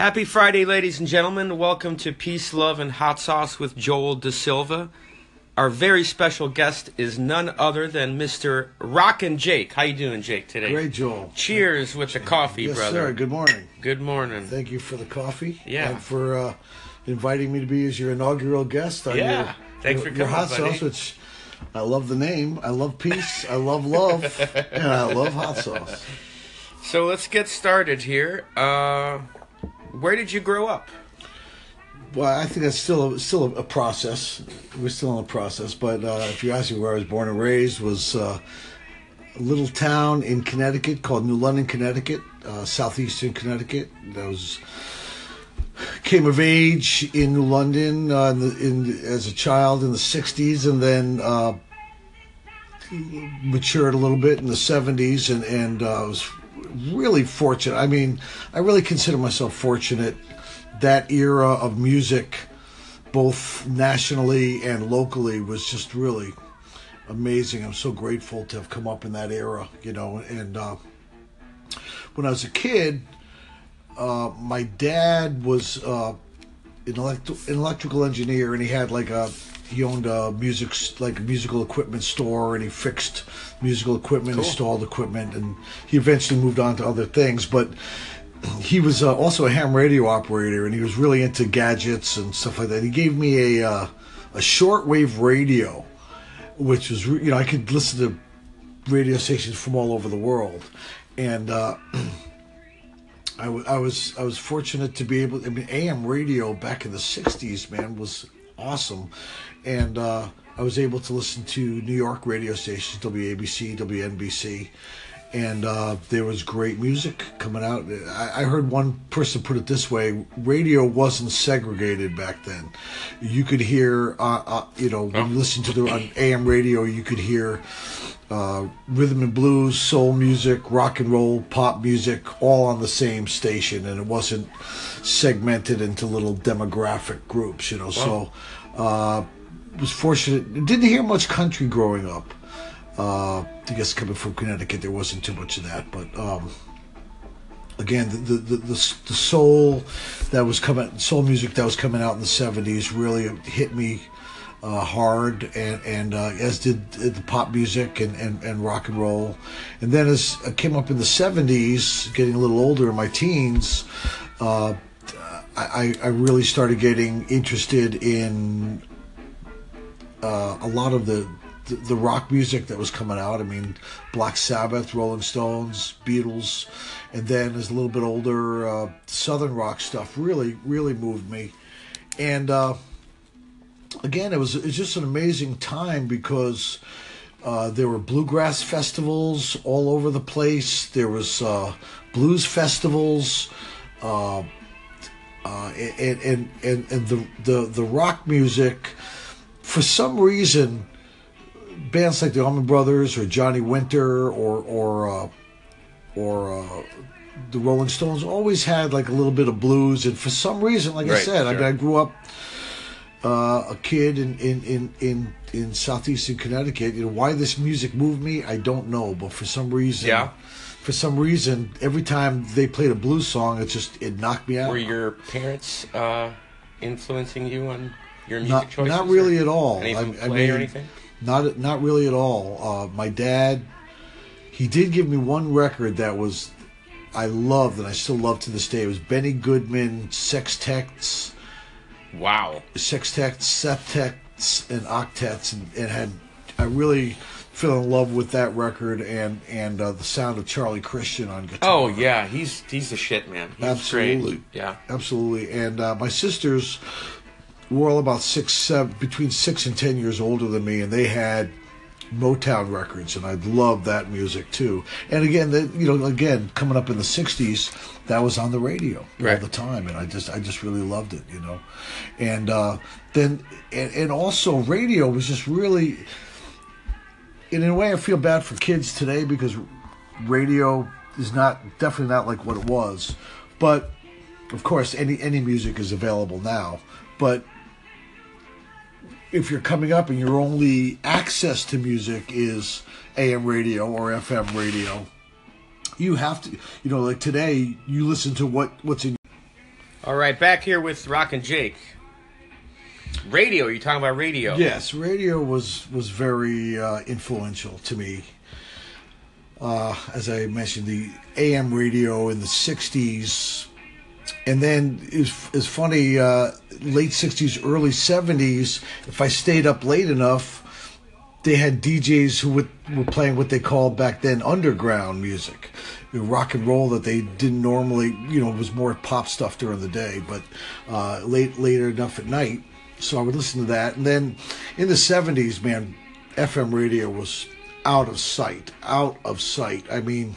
Happy Friday, ladies and gentlemen. Welcome to Peace, Love, and Hot Sauce with Joel Da Silva. Our very special guest is none other than Mr. Rockin' Jake. How you doing, Jake, today? Great, Joel. Cheers with the coffee, yes, brother. sir. Good morning. Good morning. Thank you for the coffee. Yeah. And for uh, inviting me to be as your inaugural guest. on Yeah. Your, Thanks your, for your hot buddy. sauce, which I love the name. I love peace. I love love, and I love hot sauce. So let's get started here. Uh, where did you grow up? Well, I think that's still a, still a, process. We're still in the process. But uh, if you ask me where I was born and raised, was uh, a little town in Connecticut called New London, Connecticut, uh, southeastern Connecticut. That was came of age in New London uh, in the, in, as a child in the '60s, and then uh, matured a little bit in the '70s, and and uh, was really fortunate. I mean, I really consider myself fortunate. That era of music, both nationally and locally, was just really amazing. I'm so grateful to have come up in that era, you know. And uh, when I was a kid, uh, my dad was uh, an, elect- an electrical engineer, and he had like a he owned a music like a musical equipment store, and he fixed musical equipment, Cool. installed equipment, and he eventually moved on to other things, but. He was uh, also a ham radio operator, and he was really into gadgets and stuff like that. He gave me a uh, a shortwave radio, which was you know I could listen to radio stations from all over the world, and uh, I, w- I was I was fortunate to be able. I mean, AM radio back in the '60s, man, was awesome, and uh, I was able to listen to New York radio stations, WABC, WNBC, and uh, there was great music coming out. I, I heard one person put it this way: radio wasn't segregated back then. You could hear, uh, uh, you know, when you listen to the on AM radio, you could hear uh, rhythm and blues, soul music, rock and roll, pop music, all on the same station, and it wasn't segmented into little demographic groups. You know, so uh, was fortunate. Didn't hear much country growing up. Uh, I guess coming from Connecticut, there wasn't too much of that, but. Um, Again, the, the the the the soul that was coming, soul music that was coming out in the '70s, really hit me uh, hard, and and uh, as did the pop music and, and, and rock and roll. And then as I came up in the '70s, getting a little older in my teens, uh, I, I really started getting interested in uh, a lot of the, the rock music that was coming out. I mean, Black Sabbath, Rolling Stones, Beatles, and then as a little bit older, uh, Southern rock stuff really really moved me. And uh, again, it was it's just an amazing time because. Uh, there were bluegrass festivals all over the place. There was uh, blues festivals, uh, uh, and, and and and the the the rock music. For some reason, bands like the Allman Brothers or Johnny Winter or or uh, or uh, the Rolling Stones always had like a little bit of blues. And for some reason, like I Right, said, I, mean, I grew up uh, a kid in in, in in in southeastern Connecticut. You know why this music moved me? I don't know, but for some reason, Yeah. For some reason, every time they played a blues song, it just it knocked me out. Were your parents uh, influencing you on your music not, choices? not really at all. Any I, from I play mean, or anything? Not not really at all. Uh, my dad, he did give me one record that was I loved and I still love to this day. It was Benny Goodman sextets, Wow. sextets, septets, and octets, and it had I really fell in love with that record and and uh, the sound of Charlie Christian on guitar. Oh yeah, he's he's the shit, man. He's Absolutely. Great. Yeah. Absolutely. And uh, my sisters were all about six, seven, between six and ten years older than me, and they had Motown records, and I loved that music too. And again, the, you know, again, coming up in the '60s, that was on the radio Right. all the time, and I just, I just really loved it, you know. And uh, then, and, and also, radio was just really. In a way, I feel bad for kids today because radio is not definitely not like what it was, but of course, any any music is available now. But if you're coming up and your only access to music is AM radio or FM radio, you have to, you know, like today, you listen to what what's in. All right, back here with Rockin' Jake. Radio, you're talking about radio. Yes, radio was was very uh, influential to me. Uh, as I mentioned, the AM radio in the '60s, and then it's it's funny. Uh, late '60s, early '70s. If I stayed up late enough, they had DJs who would, were playing what they called back then underground music, rock and roll that they didn't normally, you know, was more pop stuff during the day, but uh, late later enough at night. So I would listen to that, and then in the '70s, man, FM radio was out of sight, out of sight. I mean,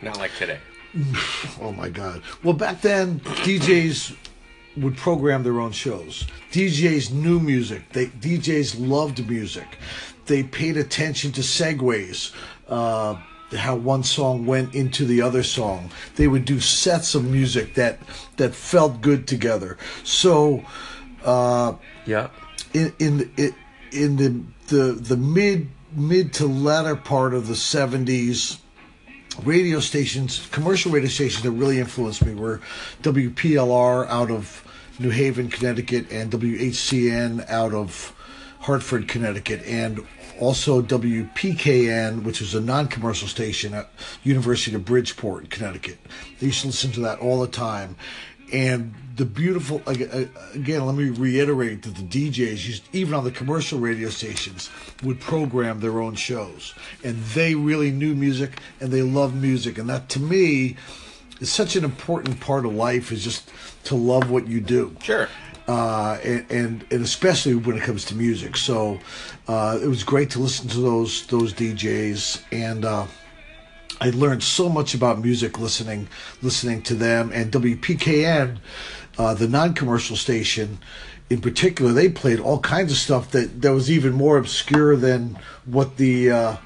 Not like today. Oh my God. Well, back then, DJs would program their own shows. DJs knew music. They DJs loved music. They paid attention to segues. Uh, how one song went into the other song. They would do sets of music that that felt good together. So, uh, Yeah. in in in, in the, the the mid mid to latter part of the 70s radio stations commercial radio stations that really influenced me were WPLR out of New Haven Connecticut and WHCN out of Hartford Connecticut and also WPKN which was a non-commercial station at University of Bridgeport Connecticut. I used to listen to that all the time and the beautiful again let me reiterate that the djs used even on the commercial radio stations would program their own shows and they really knew music and they loved music and that to me is such an important part of life is just to love what you do Sure. uh, and, and and especially when it comes to music. So uh, it was great to listen to those those DJs, and uh, I learned so much about music listening listening to them. And WPKN, uh, the non-commercial station, in particular, they played all kinds of stuff that that was even more obscure than what the uh,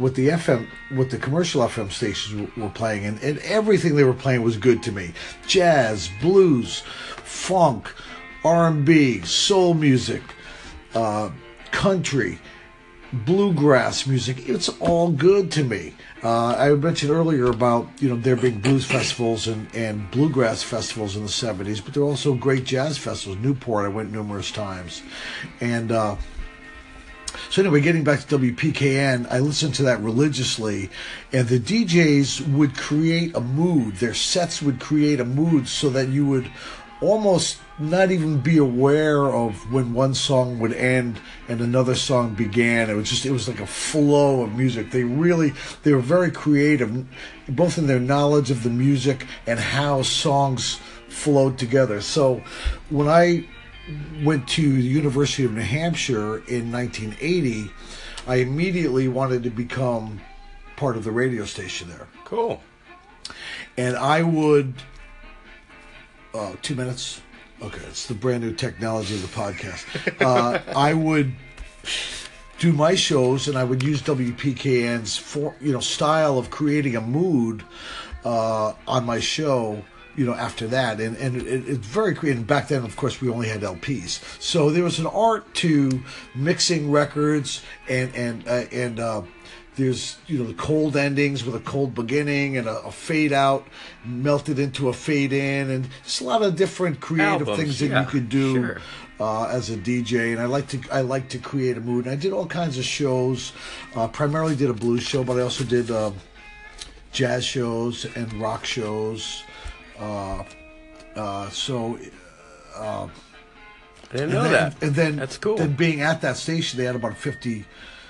what the FM, what the commercial FM stations were, playing, and, and everything they were playing was good to me. Jazz, blues, funk, R and B, soul music, uh, country, bluegrass music. It's all good to me. Uh, I mentioned earlier about you know there being blues festivals and, and bluegrass festivals in the '70s, but there are also great jazz festivals. Newport, I went numerous times, and. Uh, so anyway, getting back to WPKN, I listened to that religiously, and the DJs would create a mood. Their sets would create a mood so that you would almost not even be aware of when one song would end and another song began. It was just it was like a flow of music. They really they were very creative, both in their knowledge of the music and how songs flowed together. So when I went to the University of New Hampshire in 1980, I immediately wanted to become part of the radio station there. Cool. And I would. Uh, two minutes? Okay, it's the brand new technology of the podcast. Uh, I would do my shows and I would use WPKN's for, you know style of creating a mood uh, on my show you know after that and and it, it's very creative back then of course we only had lps so there was an art to mixing records and and uh, and uh, there's you know the cold endings with a cold beginning and a, a fade out melted into a fade in and just a lot of different creative Albums, things that yeah, you could do sure. uh, as a DJ, and I like to I like to create a mood. And I did all kinds of shows. Uh, primarily did a blues show, but I also did uh, jazz shows and rock shows. Uh, uh, so I didn't know then, that. And then That's cool. Then being at that station, they had about 50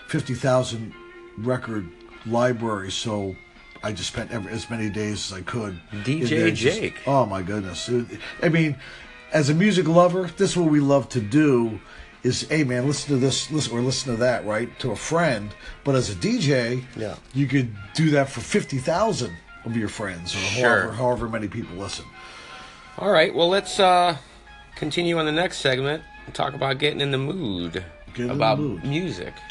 50,000 record library. So I just spent every, as many days as I could. DJ just- Jake. oh my goodness! It- I mean, as a music lover, this is what we love to do. Is hey man, listen to this, listen or listen to that, right? To a friend. But as a DJ, Yeah. you could do that for fifty thousand of your friends, or Sure. however, however many people listen. All right. Well, let's uh, continue on the next segment and talk about getting in the mood Get in the about mood. music.